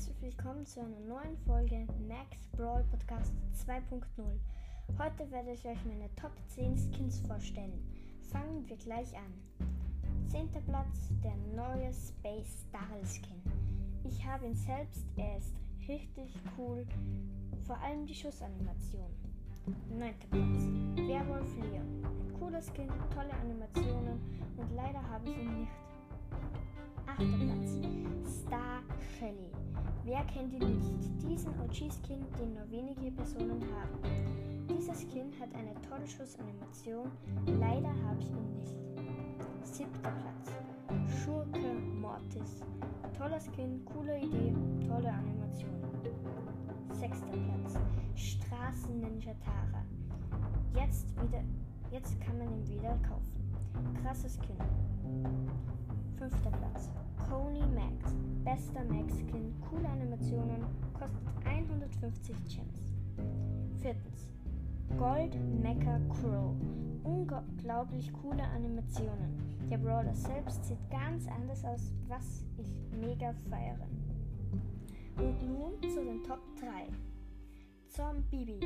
herzlich willkommen zu einer neuen Folge Max Brawl Podcast 2.0. Heute werde ich euch meine Top 10 Skins vorstellen. Fangen wir gleich an. Zehnter Platz, der neue Space Darrell Skin. Ich habe ihn selbst, er ist richtig cool, vor allem die Schussanimation. Neunter Platz, Werwolf Leon. Ein cooler Skin, tolle Animationen und leider habe ich ihn nicht. Achter Platz, Star Shelly. Wer kennt ihn nicht? Diesen OG-Skin, den nur wenige Personen haben. Dieser Skin hat eine tolle Schussanimation, leider habe ich ihn nicht. Siebter Platz, Schurke Mortis. Toller Skin, coole Idee, tolle Animation. Sechster Platz, Straßen-Ninja Tara. Jetzt wieder, jetzt kann man ihn wieder kaufen. Krasses Skin. Fünfter Platz. Bester Max-Skin, coole Animationen, kostet 150 Gems. Viertens, Gold Mecha Crow. Unglaublich coole Animationen. Der Brawler selbst sieht ganz anders aus, was ich mega feiere. Und nun zu den Top 3. Zombibi.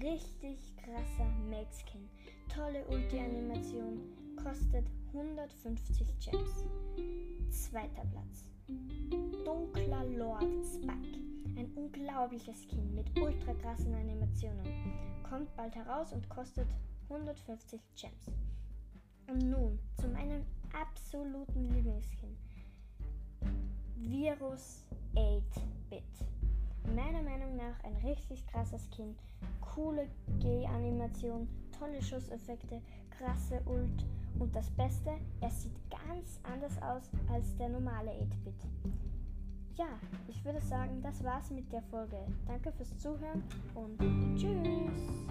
Richtig krasser Max-Skin. Tolle Ulti-Animation. Kostet 150 Gems. Zweiter Platz. Dunkler Lord Spike. Ein unglaubliches Skin mit ultra krassen Animationen. Kommt bald heraus und kostet 150 Gems. Und nun zu meinem absoluten Lieblingsskin. Virus 8-Bit. Meiner Meinung nach ein richtig krasser Skin. Coole G-Animation, tolle Schusseffekte, krasse Ult und das Beste, er sieht ganz anders aus als der normale 8-Bit. Ja, ich würde sagen, das war's mit der Folge. Danke fürs Zuhören und tschüss!